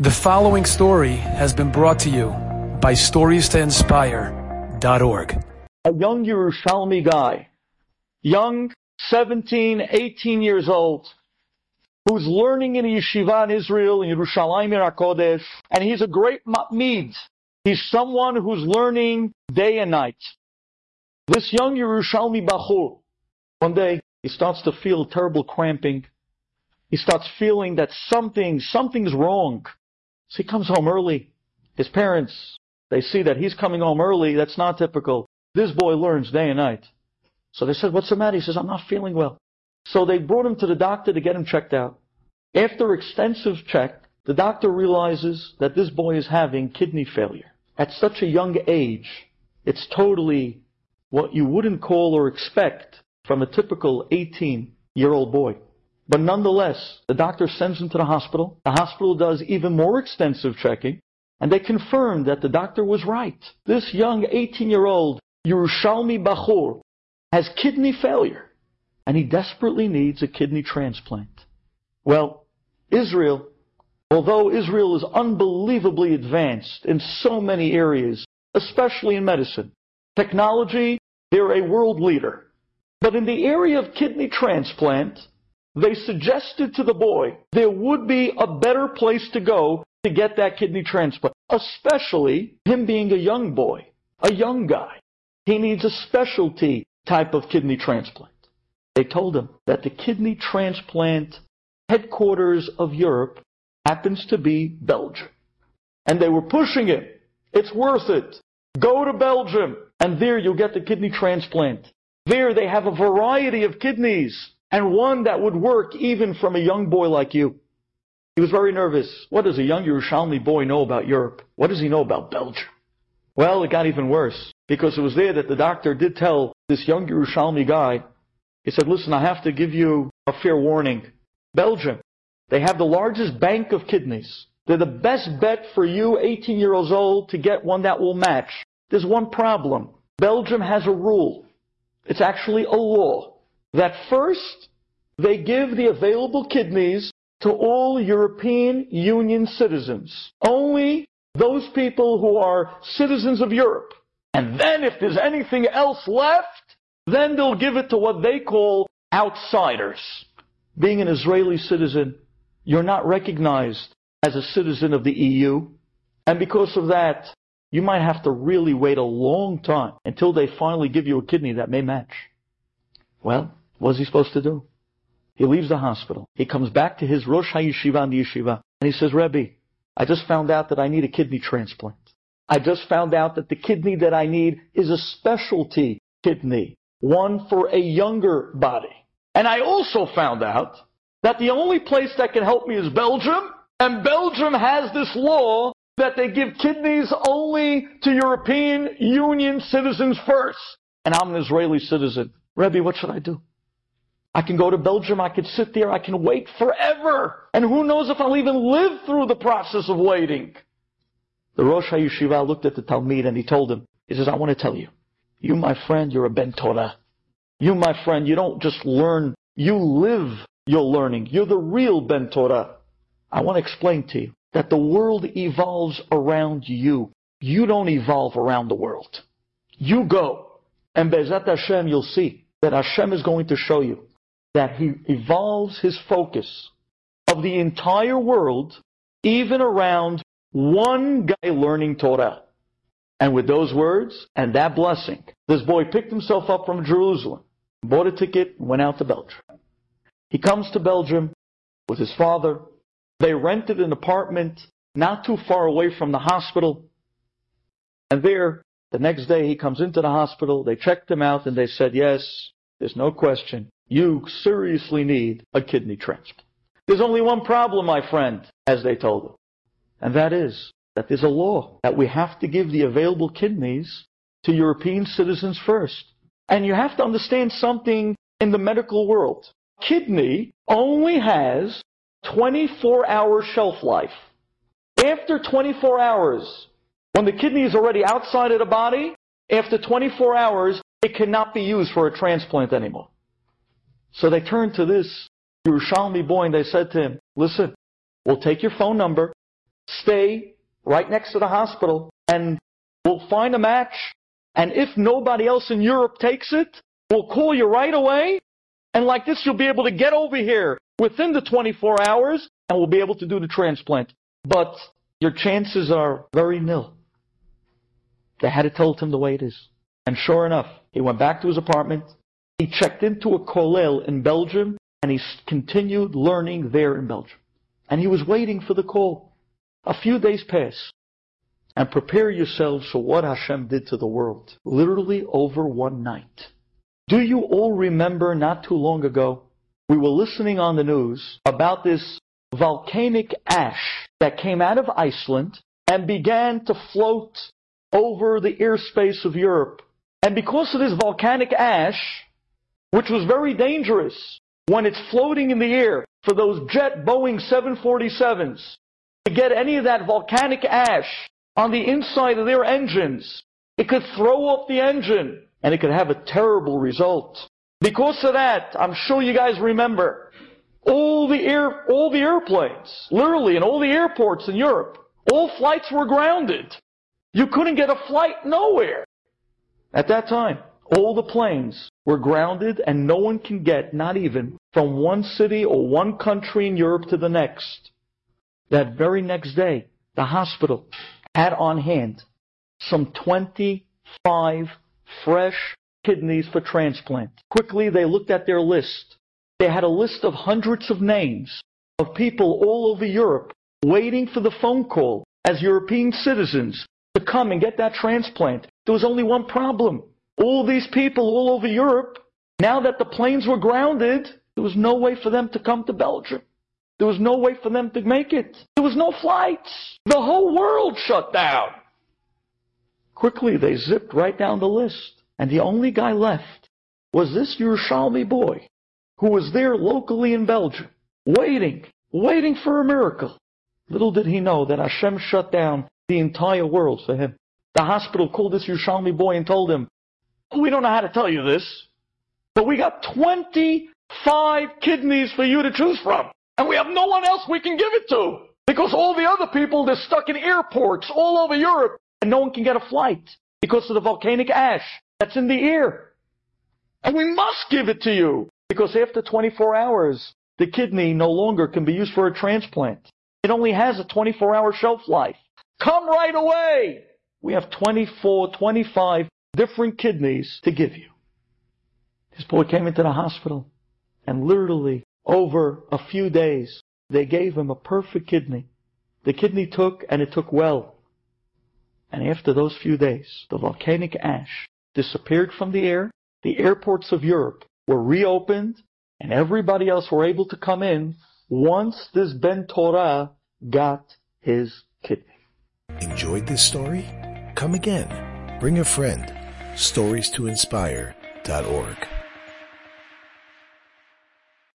The following story has been brought to you by StoriesToInspire.org. A young Yerushalmi guy, young, 17, 18 years old, who's learning in yeshiva in Israel, in Yerushalayim HaKodesh, and he's a great matmid. He's someone who's learning day and night. This young Yerushalmi Bachur, one day, he starts to feel terrible cramping. He starts feeling that something, something's wrong. So he comes home early. His parents, they see that he's coming home early. That's not typical. This boy learns day and night. So they said, what's the matter? He says, I'm not feeling well. So they brought him to the doctor to get him checked out. After extensive check, the doctor realizes that this boy is having kidney failure. At such a young age, it's totally what you wouldn't call or expect from a typical 18 year old boy. But nonetheless, the doctor sends him to the hospital. The hospital does even more extensive checking, and they confirm that the doctor was right. This young 18-year-old Yerushalmi Bachur has kidney failure, and he desperately needs a kidney transplant. Well, Israel, although Israel is unbelievably advanced in so many areas, especially in medicine, technology, they're a world leader. But in the area of kidney transplant, they suggested to the boy there would be a better place to go to get that kidney transplant, especially him being a young boy, a young guy. He needs a specialty type of kidney transplant. They told him that the kidney transplant headquarters of Europe happens to be Belgium. And they were pushing him. It's worth it. Go to Belgium and there you'll get the kidney transplant. There they have a variety of kidneys and one that would work even from a young boy like you. He was very nervous. What does a young Yerushalmi boy know about Europe? What does he know about Belgium? Well, it got even worse because it was there that the doctor did tell this young Yerushalmi guy, he said, listen, I have to give you a fair warning. Belgium, they have the largest bank of kidneys. They're the best bet for you, 18 years old, to get one that will match. There's one problem. Belgium has a rule. It's actually a law that first they give the available kidneys to all European Union citizens. Only those people who are citizens of Europe. And then if there's anything else left, then they'll give it to what they call outsiders. Being an Israeli citizen, you're not recognized as a citizen of the EU. And because of that, you might have to really wait a long time until they finally give you a kidney that may match. Well, what's he supposed to do? He leaves the hospital. He comes back to his Rosh HaYeshiva in the yeshiva, and he says, Rebbe, I just found out that I need a kidney transplant. I just found out that the kidney that I need is a specialty kidney, one for a younger body. And I also found out that the only place that can help me is Belgium, and Belgium has this law that they give kidneys only to European Union citizens first. And I'm an Israeli citizen. Rebbe, what should I do? I can go to Belgium, I can sit there, I can wait forever. And who knows if I'll even live through the process of waiting. The Rosh HaYeshiva looked at the talmid and he told him, he says, I want to tell you, you my friend, you're a Ben Torah. You my friend, you don't just learn, you live your learning. You're the real Ben Torah. I want to explain to you that the world evolves around you. You don't evolve around the world. You go. And B'ezrat Hashem, you'll see that Hashem is going to show you that He evolves His focus of the entire world even around one guy learning Torah. And with those words and that blessing, this boy picked himself up from Jerusalem, bought a ticket, went out to Belgium. He comes to Belgium with his father. They rented an apartment not too far away from the hospital. And there, the next day he comes into the hospital. They checked him out and they said, yes, there's no question. You seriously need a kidney transplant. There's only one problem, my friend, as they told him. And that is that there's a law that we have to give the available kidneys to European citizens first. And you have to understand something in the medical world. Kidney only has 24 hour shelf life. After 24 hours, when the kidney is already outside of the body, after 24 hours, it cannot be used for a transplant anymore. So they turned to this Yerushalmi boy and they said to him, listen, we'll take your phone number, stay right next to the hospital and we'll find a match. And if nobody else in Europe takes it, we'll call you right away. And like this, you'll be able to get over here within the 24 hours and we'll be able to do the transplant. But your chances are very nil. They had to tell him the way it is. And sure enough, he went back to his apartment. He checked into a kollel in Belgium and he continued learning there in Belgium. And he was waiting for the call. A few days pass. And prepare yourselves for what Hashem did to the world. Literally over one night. Do you all remember not too long ago, we were listening on the news about this volcanic ash that came out of Iceland and began to float over the airspace of Europe. And because of this volcanic ash, which was very dangerous when it's floating in the air for those jet Boeing 747s to get any of that volcanic ash on the inside of their engines, it could throw off the engine and it could have a terrible result. Because of that, I'm sure you guys remember, all the air, all the airplanes, literally in all the airports in Europe, all flights were grounded. You couldn't get a flight nowhere. At that time, all the planes were grounded and no one can get, not even, from one city or one country in Europe to the next. That very next day, the hospital had on hand some 25 fresh kidneys for transplant. Quickly, they looked at their list. They had a list of hundreds of names of people all over Europe waiting for the phone call as European citizens to come and get that transplant. There was only one problem. All these people all over Europe, now that the planes were grounded, there was no way for them to come to Belgium. There was no way for them to make it. There was no flights. The whole world shut down. Quickly, they zipped right down the list. And the only guy left was this Yerushalmi boy who was there locally in Belgium, waiting, waiting for a miracle. Little did he know that Hashem shut down the entire world for him. The hospital called this Yerushalmi boy and told him, we don't know how to tell you this, but we got 25 kidneys for you to choose from. And we have no one else we can give it to. Because all the other people, they're stuck in airports all over Europe and no one can get a flight because of the volcanic ash that's in the air. And we must give it to you because after 24 hours, the kidney no longer can be used for a transplant. It only has a 24 hour shelf life. Come right away! We have 24, 25 different kidneys to give you. This boy came into the hospital and literally over a few days, they gave him a perfect kidney. The kidney took and it took well. And after those few days, the volcanic ash disappeared from the air. The airports of Europe were reopened and everybody else were able to come in once this Ben Torah got his kidney. Enjoyed this story? Come again. Bring a friend. Stories to inspire.org.